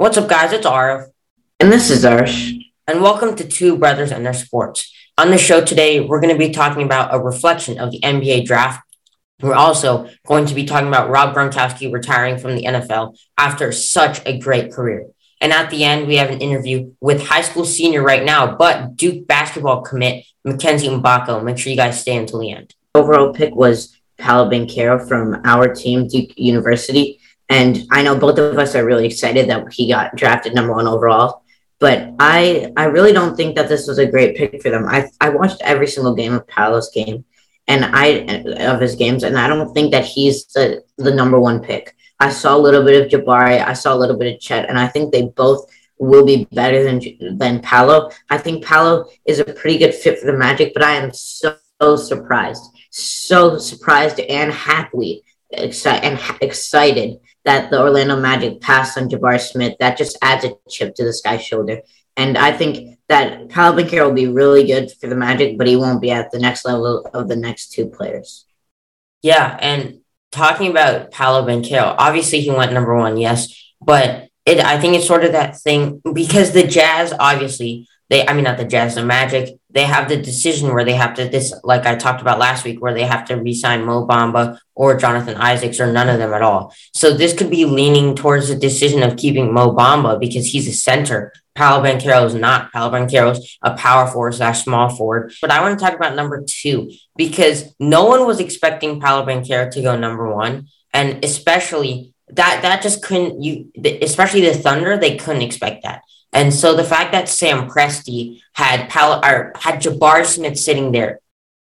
What's up, guys? It's Arav. And this is Arsh. And welcome to Two Brothers and Their Sports. On the show today, we're going to be talking about a reflection of the NBA draft. We're also going to be talking about Rob Gronkowski retiring from the NFL after such a great career. And at the end, we have an interview with high school senior right now, but Duke basketball commit Mackenzie Mgbako. Make sure you guys stay until the end. Overall pick was Paolo Banchero from our team, Duke University. And I know both of us are really excited that he got drafted number one overall. But I I really don't think that this was a great pick for them. I I watched every single game of Paolo's game and I of his games, and I don't think that he's the, the number one pick. I saw a little bit of Jabari, I saw a little bit of Chet, and I think they both will be better than than Paolo. I think Paolo is a pretty good fit for the Magic, but I am so, so surprised, so surprised and happily excited and excited that the Orlando Magic passed on Jabari Smith. That just adds a chip to this guy's shoulder. And I think that Kyle Banchero will be really good for the Magic, but he won't be at the next level of the next two players. Yeah, and talking about Paolo Banchero, obviously he went number one, yes, but it I think it's sort of that thing because the Jazz obviously they I mean not the Jazz, the Magic, they have the decision where they have to this like I talked about last week where they have to resign Mo Bamba or Jonathan Isaacs or none of them at all. So this could be leaning towards the decision of keeping Mo Bamba because he's a center. Paolo Banchero is not. Paolo Banchero is a power forward slash small forward. But I want to talk about number two because no one was expecting Paolo Banchero to go number one. And especially that that just couldn't you especially the Thunder, they couldn't expect that. And so the fact that Sam Presti had Pal- or had Jabari Smith sitting there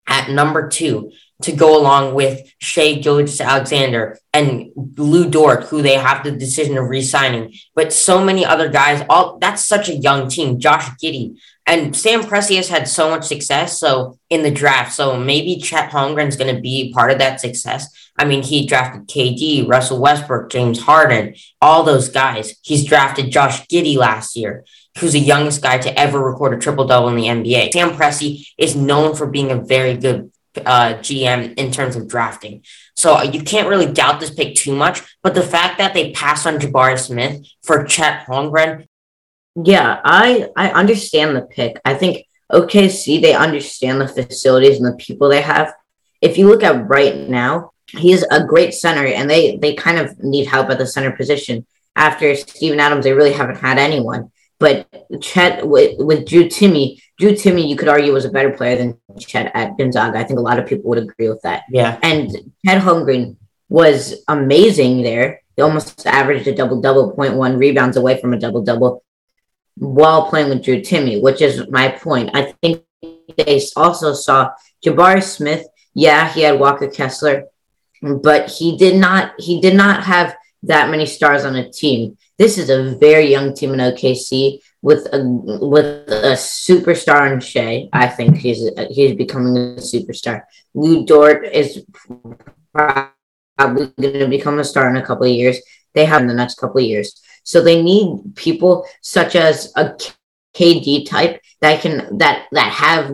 at number two to go along with Shai Gilgeous-Alexander and Lu Dort, who they have the decision of re-signing, but so many other guys. All that's such a young team. Josh Giddey and Sam Presti has had so much success. So in the draft, so maybe Chet Holmgren's going to be part of that success. I mean, he drafted KD, Russell Westbrook, James Harden, all those guys. He's drafted Josh Giddey last year, who's the youngest guy to ever record a triple double in the NBA. Sam Presti is known for being a very good uh, GM in terms of drafting. So uh, you can't really doubt this pick too much. But the fact that they passed on Jabari Smith for Chet Holmgren. Yeah, I I understand the pick. I think OKC they understand the facilities and the people they have. If you look at right now, he's a great center, and they they kind of need help at the center position. After Steven Adams, they really haven't had anyone. But Chet with, with Drew Timme, Drew Timme, you could argue was a better player than Chet at Gonzaga. I think a lot of people would agree with that. Yeah. And Chet Holmgren was amazing there. He almost averaged a double double, point one rebounds away from a double double while playing with Drew Timme, which is my point. I think they also saw Jabari Smith. Yeah, he had Walker Kessler, but he did not he did not have that many stars on a team. This is a very young team in OKC with a with a superstar in Shai. I think he's he's becoming a superstar. Lu Dort is probably going to become a star in a couple of years. They have in the next couple of years. So they need people such as a KD type that can that that have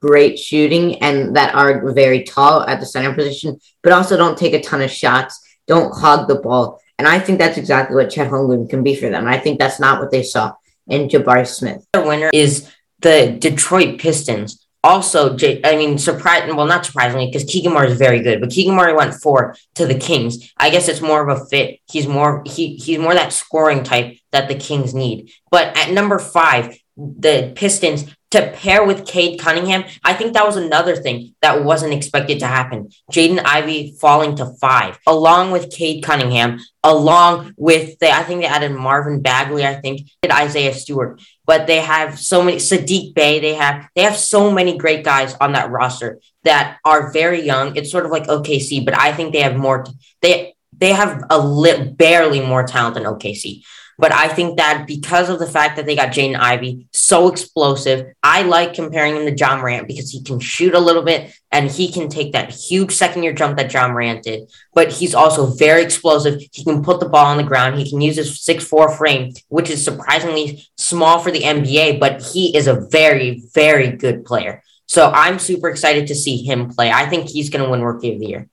great shooting and that are very tall at the center position, but also don't take a ton of shots, don't hog the ball. And I think that's exactly what Chet Holmgren can be for them. I think that's not what they saw in Jabari Smith. The winner is the Detroit Pistons. Also, I mean, surprising. Well, not surprisingly, because Keegan Murray is very good, but Keegan Murray went four to the Kings. I guess it's more of a fit. He's more he he's more that scoring type that the Kings need. But at number five, the Pistons to pair with Cade Cunningham, I think that was another thing that wasn't expected to happen. Jaden Ivey falling to five, along with Cade Cunningham, along with the, I think they added Marvin Bagley, I think, and Isaiah Stewart. But they have so many Saddiq Bey, they have they have so many great guys on that roster that are very young. It's sort of like OKC, but I think they have more they they have a li- barely more talent than OKC. But I think that because of the fact that they got Jaden Ivey, so explosive, I like comparing him to Ja Morant because he can shoot a little bit and he can take that huge second year jump that Ja Morant did. But he's also very explosive. He can put the ball on the ground. He can use his six four frame, which is surprisingly small for the NBA, but he is a very, very good player. So I'm super excited to see him play. I think he's going to win Rookie of the Year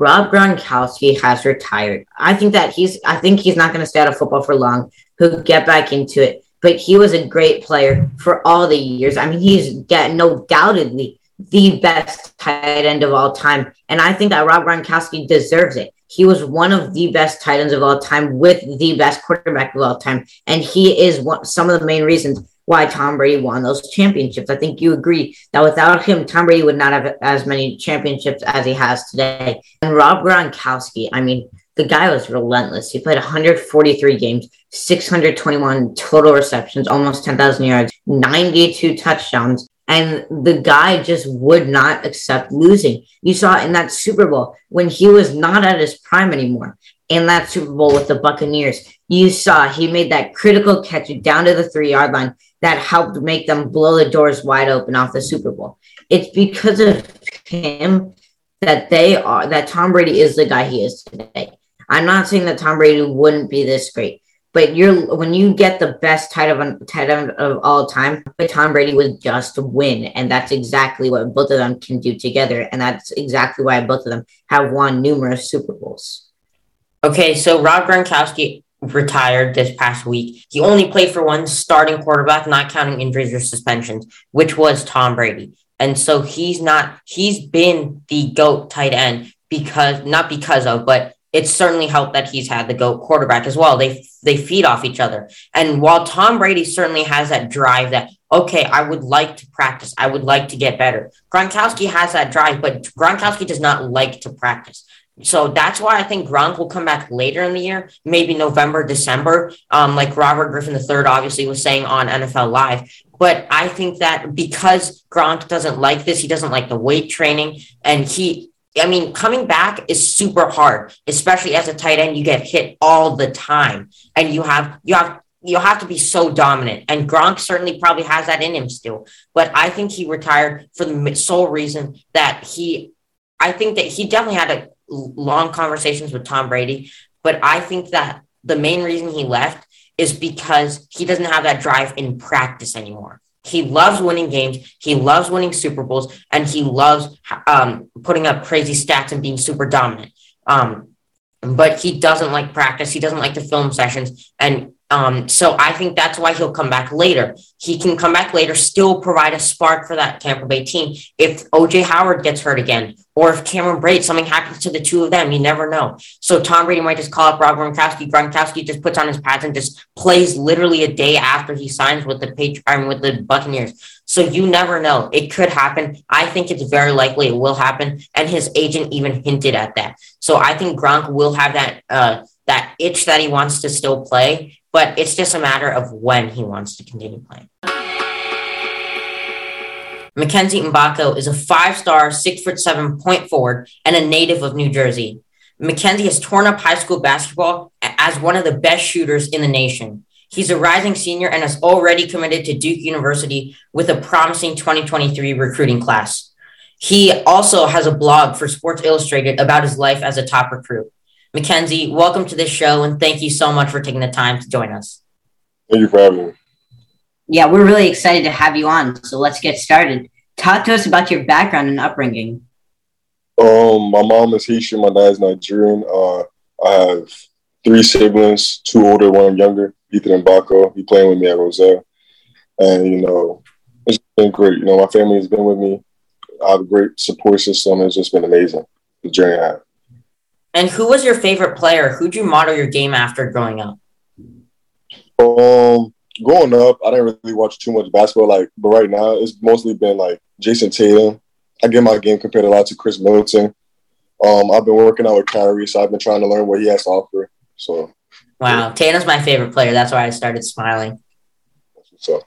Rob Gronkowski has retired. I think that he's I think he's not going to stay out of football for long. He'll get back into it. But he was a great player for all the years. I mean, he's get no doubtedly the best tight end of all time. And I think that Rob Gronkowski deserves it. He was one of the best tight ends of all time with the best quarterback of all time. And he is one, some of the main reasons why Tom Brady won those championships. I think you agree that without him, Tom Brady would not have as many championships as he has today. And Rob Gronkowski, I mean, the guy was relentless. He played 143 games, 621 total receptions, almost 10,000 yards, 92 touchdowns. And the guy just would not accept losing. You saw in that Super Bowl when he was not at his prime anymore. In that Super Bowl with the Buccaneers, you saw he made that critical catch down to the three yard line that helped make them blow the doors wide open off the Super Bowl. It's because of him that they are that Tom Brady is the guy he is today. I'm not saying that Tom Brady wouldn't be this great, but you're when you get the best tight of tight end of all time, but Tom Brady would just win, and that's exactly what both of them can do together, and that's exactly why both of them have won numerous Super Bowls. Okay, so Rob Gronkowski retired this past week. He only played for one starting quarterback, not counting injuries or suspensions, which was Tom Brady. And so he's not, he's been the GOAT tight end because, not because of, but it's certainly helped that he's had the GOAT quarterback as well. They, they feed off each other. And while Tom Brady certainly has that drive that, okay, I would like to practice, I would like to get better. Gronkowski has that drive, but Gronkowski does not like to practice. So that's why I think Gronk will come back later in the year, maybe November, December, um, like Robert Griffin III obviously was saying on NFL Live. But I think that because Gronk doesn't like this, he doesn't like the weight training, and he, I mean, coming back is super hard, especially as a tight end. You get hit all the time, and you have you have you have to be so dominant. And Gronk certainly probably has that in him still. But I think he retired for the sole reason that he, I think that he definitely had a long conversations with Tom Brady, but I think that the main reason he left is because he doesn't have that drive in practice anymore. He loves winning games. He loves winning Super Bowls, and he loves um, putting up crazy stats and being super dominant. Um, but he doesn't like practice. He doesn't like the film sessions, and um, so I think that's why he'll come back later. He can come back later, still provide a spark for that Tampa Bay team. If OJ Howard gets hurt again, or if Cameron Brate, something happens to the two of them, you never know. So Tom Brady might just call up Rob Gronkowski. Gronkowski just puts on his pads and just plays literally a day after he signs with the Patri- I mean, with the Buccaneers. So you never know. It could happen. I think it's very likely it will happen. And his agent even hinted at that. So I think Gronk will have that uh, that itch that he wants to still play but it's just a matter of when he wants to continue playing. Mackenzie Mgbako is a five-star, six foot seven point forward and a native of New Jersey. Mackenzie has torn up high school basketball as one of the best shooters in the nation. He's a rising senior and has already committed to Duke University with a promising 2023 recruiting class. He also has a blog for Sports Illustrated about his life as a top recruit. Mackenzie, welcome to this show and thank you so much for taking the time to join us. Thank you for having me. Yeah, we're really excited to have you on. So let's get started. Talk to us about your background and upbringing. Um, my mom is Haitian, my dad is Nigerian. Uh, I have three siblings, two older, one younger, Ethan Mgbako. He playing with me at Roselle. And, you know, it's been great. You know, my family has been with me. I have a great support system. It's just been amazing, the journey I have. And who was your favorite player? Who'd you model your game after growing up? Um, growing up, I didn't really watch too much basketball. Like, but right now, it's mostly been like Jayson Tatum. I get my game compared a lot to Khris Middleton. Um, I've been working out with Kyrie, so I've been trying to learn what he has to offer. So, wow, yeah. Tatum's my favorite player. That's why I started smiling. So,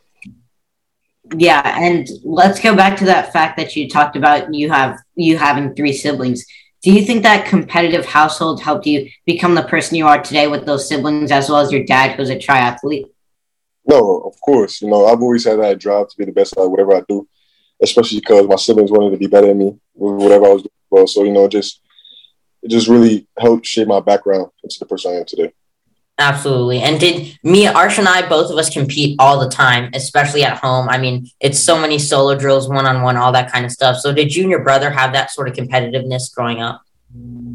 yeah, and let's go back to that fact that you talked about. You have you having three siblings. Do you think that competitive household helped you become the person you are today with those siblings as well as your dad who's a triathlete? No, of course. You know, I've always had that drive to be the best at whatever I do, especially because my siblings wanted to be better than me with whatever I was doing. Well, so you know, just it just really helped shape my background into the person I am today. Absolutely. And did me, Arsh, and I, both of us compete all the time, especially at home? I mean, it's so many solo drills, one on one, all that kind of stuff. So, did you and your brother have that sort of competitiveness growing up?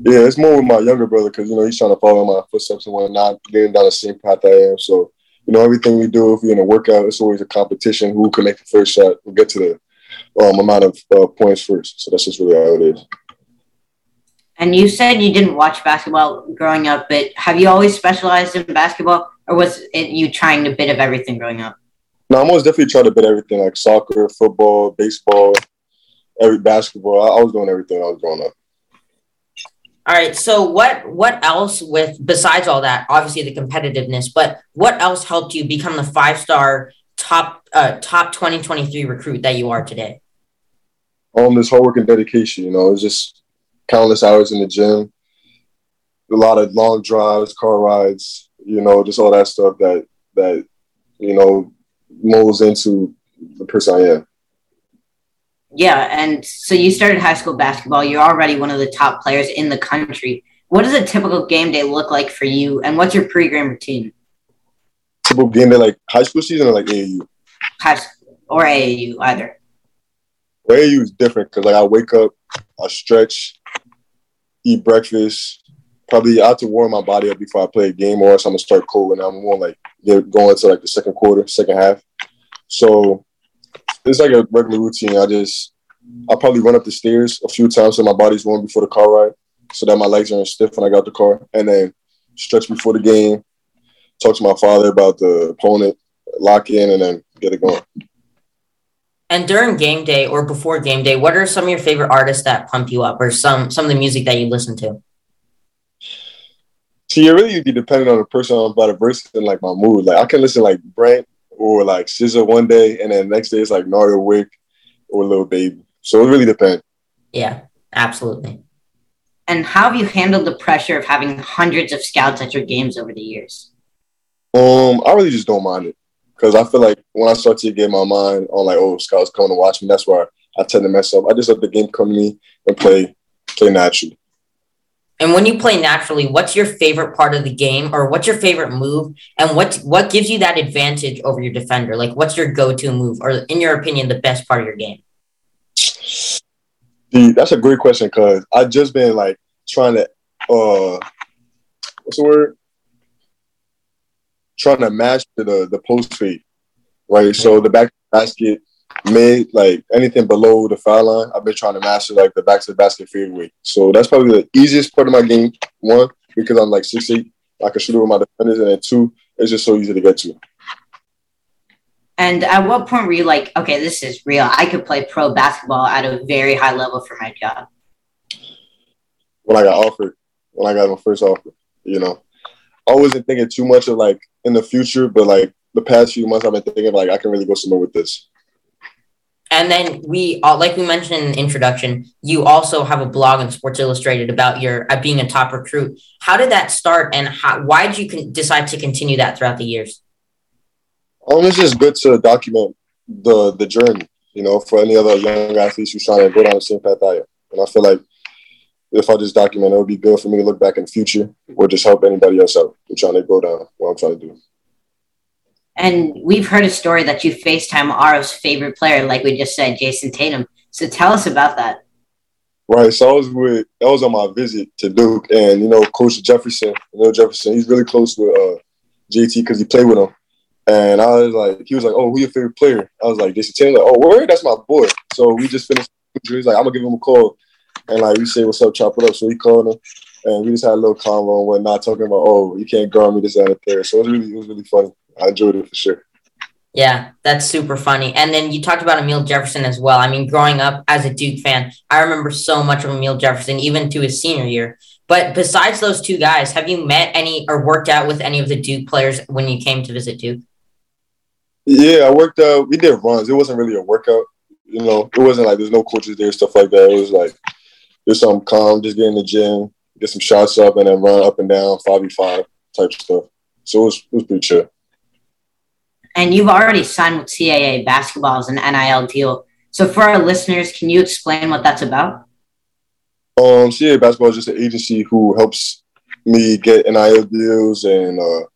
Yeah, it's more with my younger brother because you know he's trying to follow my footsteps and whatnot, getting down the same path I am. So you know everything we do, if we're in a workout, it's always a competition. Who can make the first shot? We'll get to the um, amount of uh, points first. So that's just really how it is. And you said you didn't watch basketball growing up, but have you always specialized in basketball, or was it you trying a bit of everything growing up? No, I'm always definitely trying to bit everything like soccer, football, baseball, every basketball. I, I was doing everything I was growing up. All right. So what what else with besides all that, obviously the competitiveness, but what else helped you become the five star top uh, top 2023 recruit that you are today? Um, this hard work and dedication, you know, it's just countless hours in the gym, a lot of long drives, car rides, you know, just all that stuff that that you know molds into the person I am. Yeah, and so you started high school basketball. You're already one of the top players in the country. What does a typical game day look like for you, and what's your pregame routine? Typical game day, like high school season or like AAU? High school or AAU, either. Well, AAU is different because like I wake up, I stretch, eat breakfast. Probably I have to warm my body up before I play a game, or else I'm gonna start cold and I'm more like get going to like the second quarter, second half. So it's like a regular routine. I just I probably run up the stairs a few times so my body's warm before the car ride, so that my legs aren't stiff when I got the car, and then stretch before the game. Talk to my father about the opponent, lock in, and then get it going. And during game day or before game day, what are some of your favorite artists that pump you up, or some some of the music that you listen to? See, it really be depending on the person I'm about to verse and like my mood. Like I can listen like Brent or like SZA one day, and then next day it's like Nardo Wick or Lil Baby. So it really depends. Yeah, absolutely. And how have you handled the pressure of having hundreds of scouts at your games over the years? Um, I really just don't mind it because I feel like when I start to get my mind on like, oh, scouts coming to watch me, that's where I tend to mess up. I just let the game come to me and play play naturally. And when you play naturally, what's your favorite part of the game, or what's your favorite move, and what what gives you that advantage over your defender? Like, what's your go to move, or in your opinion, the best part of your game? Dude, that's a great question because I've just been like trying to, uh, what's the word? Trying to master the the post fade, right? So the back basket mid, like anything below the foul line, I've been trying to master like the back to the basket fadeaway. So that's probably the easiest part of my game. One, because I'm like six eight, I can shoot it with my defenders, and then two, it's just so easy to get to. And at what point were you like, okay, this is real? I could play pro basketball at a very high level for my job. When I got offered, when I got my first offer, you know, I wasn't thinking too much of like in the future, but like the past few months, I've been thinking like I can really go somewhere with this. And then we, uh, like we mentioned in the introduction, you also have a blog on Sports Illustrated about your uh, being a top recruit. How did that start, and how, why did you con- decide to continue that throughout the years? Um, it's just good to document the the journey, you know, for any other young athletes who's trying to go down the same path I am. And I feel like if I just document, it would be good for me to look back in the future or just help anybody else out who's trying to go down what I'm trying to do. And we've heard a story that you FaceTime Arav's favorite player, like we just said, Jayson Tatum. So tell us about that. Right. So I was with that was on my visit to Duke, and you know, Coach Jefferson, you know Jefferson, he's really close with uh, JT because he played with him. And I was like, he was like, "Oh, who your favorite player?" I was like, "Jayson Tatum." Like, "Oh, where? That's my boy." So we just finished. He's like, "I'm gonna give him a call," and like we say, "What's up?" Chop it up. So he called him, and we just had a little convo and whatnot, talking about, "Oh, you can't guard me this and that there." So it was really, it was really funny. I enjoyed it for sure. Yeah, that's super funny. And then you talked about Amile Jefferson as well. I mean, growing up as a Duke fan, I remember so much of Amile Jefferson, even to his senior year. But besides those two guys, have you met any or worked out with any of the Duke players when you came to visit Duke? Yeah, I worked out. We did runs. It wasn't really a workout. You know, it wasn't like there's no coaches there, stuff like that. It was like just some calm, just get in the gym, get some shots up, and then run up and down, 5v5 type stuff. So it was, it was pretty chill. And you've already signed with CAA basketball as an NIL deal. So for our listeners, can you explain what that's about? Um, CAA basketball is just an agency who helps me get NIL deals and uh,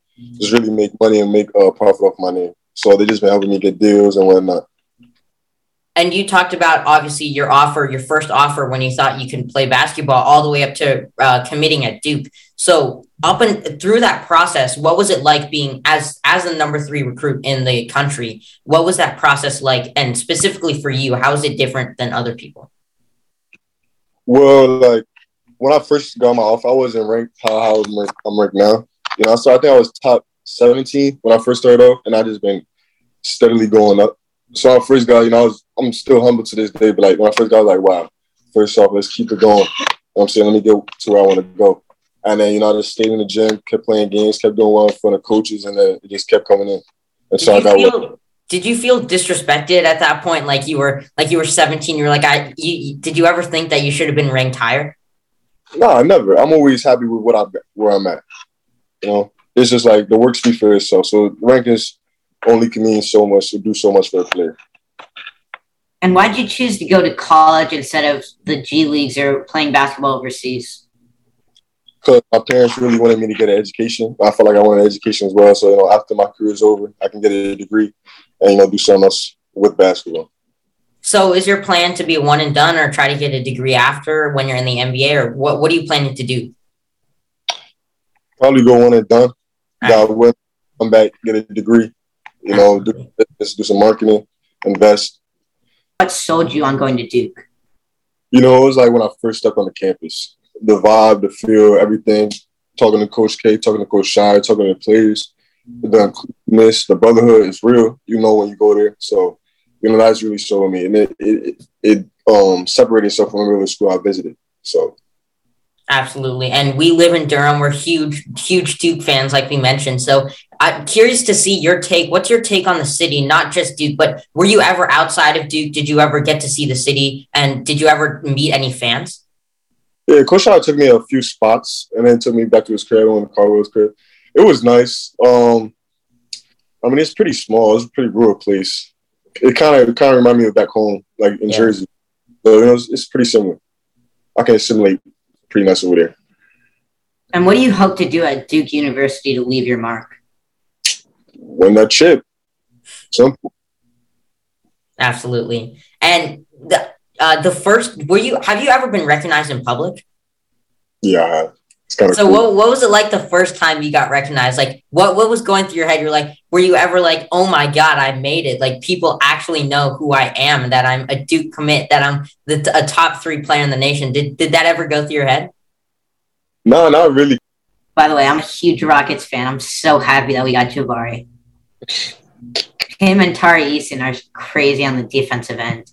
just really make money and make a uh, profit off my name. So they just been helping me get deals and whatnot. And you talked about obviously your offer, your first offer when you thought you could play basketball, all the way up to uh, committing at Duke. So up and through that process, what was it like being as as the number three recruit in the country? What was that process like, and specifically for you, how is it different than other people? Well, like when I first got my offer, I wasn't ranked how, how I'm, ranked, I'm ranked now. You know, so I think I was top 17 when I first started off, and I just been steadily going up. So I first got, you know, I was I'm still humble to this day, but like when I first got, I was like, wow, first off, let's keep it going. You know I'm saying, let me get to where I want to go. And then, you know, I just stayed in the gym, kept playing games, kept doing well in front of coaches, and then it just kept coming in. And so I got feel, Did you feel disrespected at that point? Like you were like you were 17, you were like, I you, did you ever think that you should have been ranked higher? No, I never. I'm always happy with what I where I'm at. You know, it's just like the work speaks for itself. So rankings only can mean so much to do so much for a player. And why did you choose to go to college instead of the G leagues or playing basketball overseas? Because my parents really wanted me to get an education. I felt like I wanted an education as well. So you know, after my career is over, I can get a degree and you know do something else with basketball. So, is your plan to be one and done, or try to get a degree after when you're in the NBA, or what? What are you planning to do? Probably go one and done. Right. Win, come back, get a degree. You know, do, do some marketing, invest. What sold you on going to Duke? You know, it was like when I first stepped on the campus. The vibe, the feel, everything. Talking to Coach K, talking to Coach Scheyer, talking to the players, the inclusiveness, the brotherhood is real. You know when you go there. So, you know, that's really showing me. And it it, it um separated itself from the other school I visited. So Absolutely. And we live in Durham. We're huge, huge Duke fans, like we mentioned. So I'm curious to see your take. What's your take on the city? Not just Duke, but were you ever outside of Duke? Did you ever get to see the city? And did you ever meet any fans? Yeah, Coach Shaw took me a few spots and then took me back to his crib on the Carwell's crib. It was nice. Um, I mean, it's pretty small. It's a pretty rural place. It kind of kind of reminded me of back home, like in yeah. Jersey. So you know, it's, it's pretty similar. I can assimilate pretty nice over there. And what do you hope to do at Duke University to leave your mark? Win that chip. Simple. Absolutely. And the uh, the first were you have you ever been recognized in public? Yeah. It's kind of so cool. what, what was it like the first time you got recognized? Like what what was going through your head? You're like, were you ever like, oh my God, I made it? Like people actually know who I am, that I'm a Duke commit, that I'm the, a top three player in the nation. Did did that ever go through your head? No, not really. By the way, I'm a huge Rockets fan. I'm so happy that we got Jabari. Him and Tari Eason are crazy on the defensive end.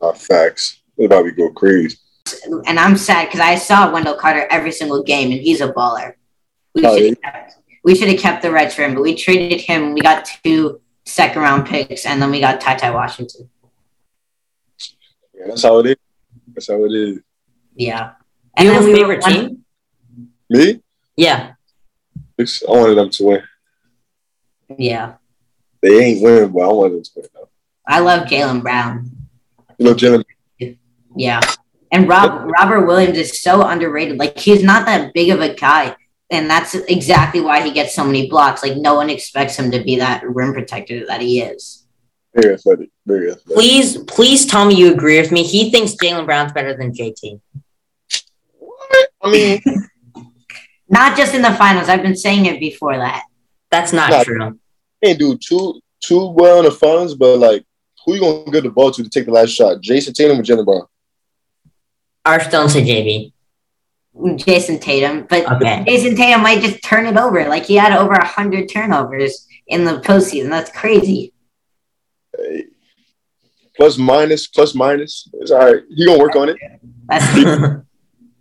Uh, facts. They about to go crazy. And I'm sad because I saw Wendell Carter every single game, and he's a baller. We oh, should have kept, we should have kept the Reds for him, but we traded him. We got two second round picks, and then we got Ty Ty Washington. Yeah, that's how it is. That's how it is. Yeah. And you have a favorite team? Me? Yeah. I wanted them to win. Yeah. They ain't winning, but I wanted them to win. Though. I love Jaylen Brown. You know Jaylen? Yeah. And Rob Robert Williams is so underrated. Like he's not that big of a guy. And that's exactly why he gets so many blocks. Like no one expects him to be that rim protector that he is. Very athletic. Very athletic. Please, please tell me you agree with me. He thinks Jaylen Brown's better than JT. What? I mean Not just in the finals. I've been saying it before that. That's not nah, true. Can't do too too well in the finals, but like, who you gonna give the ball to to take the last shot? Jayson Tatum or Jaylen Brown? Our stone to JB. Jayson Tatum, but okay. Jayson Tatum might just turn it over. Like he had over hundred turnovers in the postseason. That's crazy. Hey. Plus minus, plus minus. It's all right. He gonna work on it.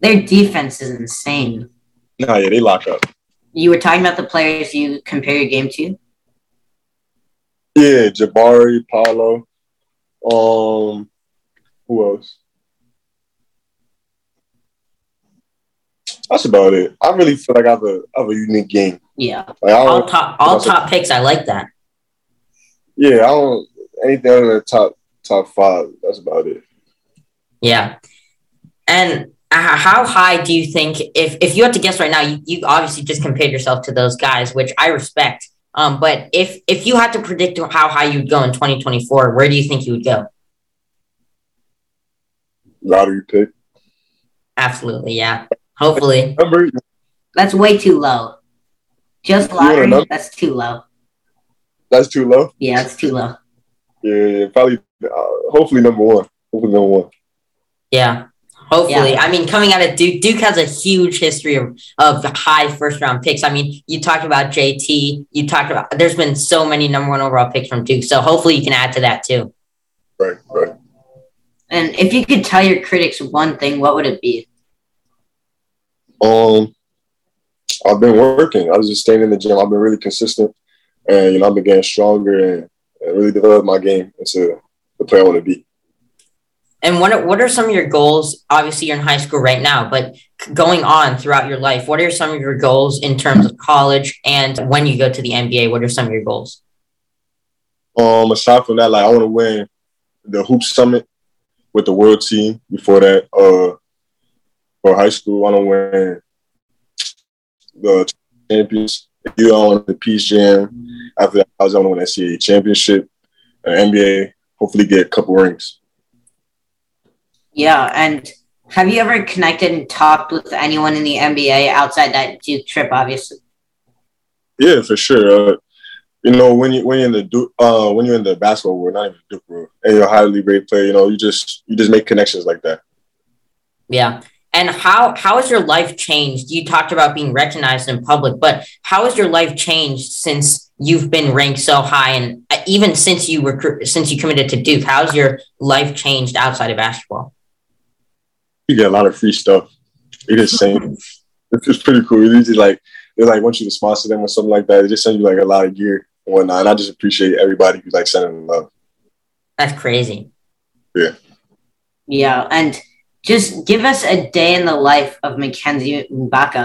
their defense is insane. No, yeah, they lock up. You were talking about the players you compare your game to. Yeah, Jabari, Paolo. Um, who else? That's about it. I really feel like I have a, I have a unique game. Yeah. Like, all top, all top picks. I like that. Yeah, I don't anything other than top top five. That's about it. Yeah, and how high do you think if if you had to guess right now you, you obviously just compared yourself to those guys which i respect um, but if if you had to predict how high you'd go in 2024 where do you think you would go lottery pick. Absolutely, yeah. Hopefully. Number, That's way too low. Just lottery, that's too low. that's too low. Yeah, that's too low. Yeah, yeah probably. Uh, hopefully number one. Hopefully number one. Yeah. Hopefully. Yeah. I mean, coming out of Duke, Duke has a huge history of, of high first round picks. I mean, you talked about JT, you talked about, there's been so many number one overall picks from Duke. So hopefully you can add to that too. Right, right. And if you could tell your critics one thing, what would it be? Um, I've been working. I was just staying in the gym. I've been really consistent, and you know, I've been getting stronger and, and really developed my game into the player I want to be. And what are, what are some of your goals? Obviously, you're in high school right now, but going on throughout your life, what are some of your goals in terms of college and when you go to the NBA? What are some of your goals? Um, aside from that, like I want to win the hoop summit with the world team. Before that, uh, for high school, I to win the champions. You want the Peach Jam. After that, I was going to win the NCAA championship, and NBA. Hopefully, get a couple rings. Yeah, and have you ever connected and talked with anyone in the NBA outside that Duke trip, obviously? Yeah, for sure. Uh, you know, when you when you're in the Du- uh when you're in the basketball world, not even Duke world, and you're a highly rated player, you know, you just you just make connections like that. Yeah. And how how has your life changed? You talked about being recognized in public, but how has your life changed since you've been ranked so high, and uh, even since you were since you committed to Duke? How's your life changed outside of basketball? You get a lot of free stuff. It is same. It's just pretty cool. They just like they like want you to sponsor them or something like that. They just send you like a lot of gear and whatnot. And I just appreciate everybody who's like sending them love. That's crazy. Yeah. Yeah, and just give us a day in the life of Mackenzie Mgbako.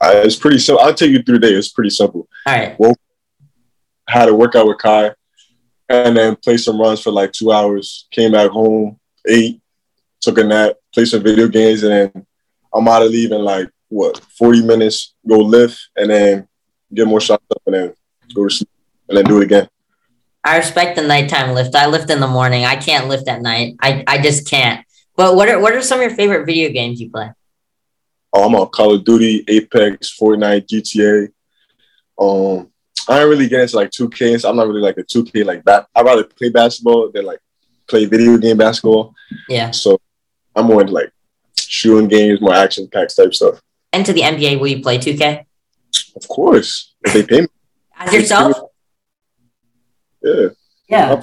Uh, it's pretty simple. I'll take you through the day. It's pretty simple. All right. Well, had a workout with Kai, and then played some runs for like two hours. Came back home, ate, took a nap, played some video games, and then I'm out of leave in like what 40 minutes. Go lift, and then get more shots up, and then go to sleep, and then do it again. I respect the nighttime lift. I lift in the morning. I can't lift at night. I, I just can't. But what are what are some of your favorite video games you play? Oh, I'm on Call of Duty, Apex, Fortnite, GTA. Um, I don't really get into like 2K. So I'm not really like a 2K like that. I rather play basketball than like play video game basketball. Yeah. So I'm more into like shooting games, more action packed type stuff. And to the NBA, will you play 2K? Of course, if they pay me. As yourself? Yeah, Yeah,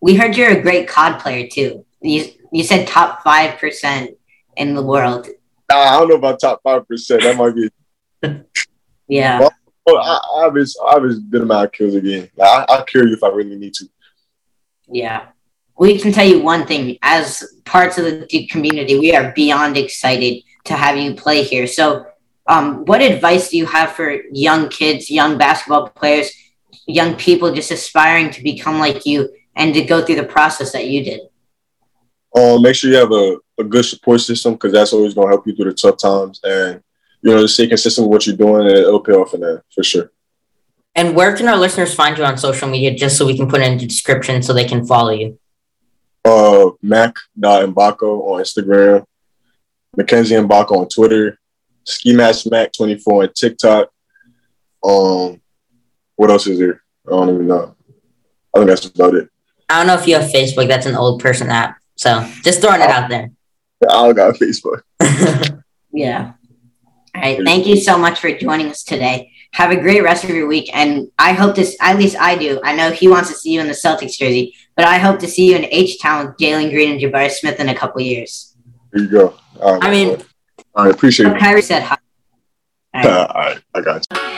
we heard you're a great COD player too. You you said top five percent in the world. Nah, I don't know about top five percent. That might be. Yeah, Oh, I, I've just I've just amount of kills a game. Like I, I'll kill you if I really need to. yeah. We can tell you one thing: as parts of the Duke community, we are beyond excited to have you play here. So, um, what advice do you have for young kids, young basketball players, young people just aspiring to become like you and to go through the process that you did? Um, make sure you have a, a good support system because that's always gonna help you through the tough times, and you know just stay consistent with what you're doing, and it'll pay off in that for sure. And where can our listeners find you on social media just so we can put it in the description so they can follow you? Uh, Mac.Mbako on Instagram, Mackenzie Mgbako on Twitter, Ski Mask Mac 24 on TikTok. Um, what else is there? I don't even know. I think that's about it. I don't know if you have Facebook. That's an old person app. So just throwing it out there. I don't got Facebook. Yeah. All right. Thank you so much for joining us today. Have a great rest of your week. And I hope to, at least I do. I know he wants to see you in the Celtics jersey, but I hope to see you in H Town with Jalen Green and Jabari Smith in a couple years. There you go. I mean, I appreciate it. Kyrie said hi. All right. All right, I got you.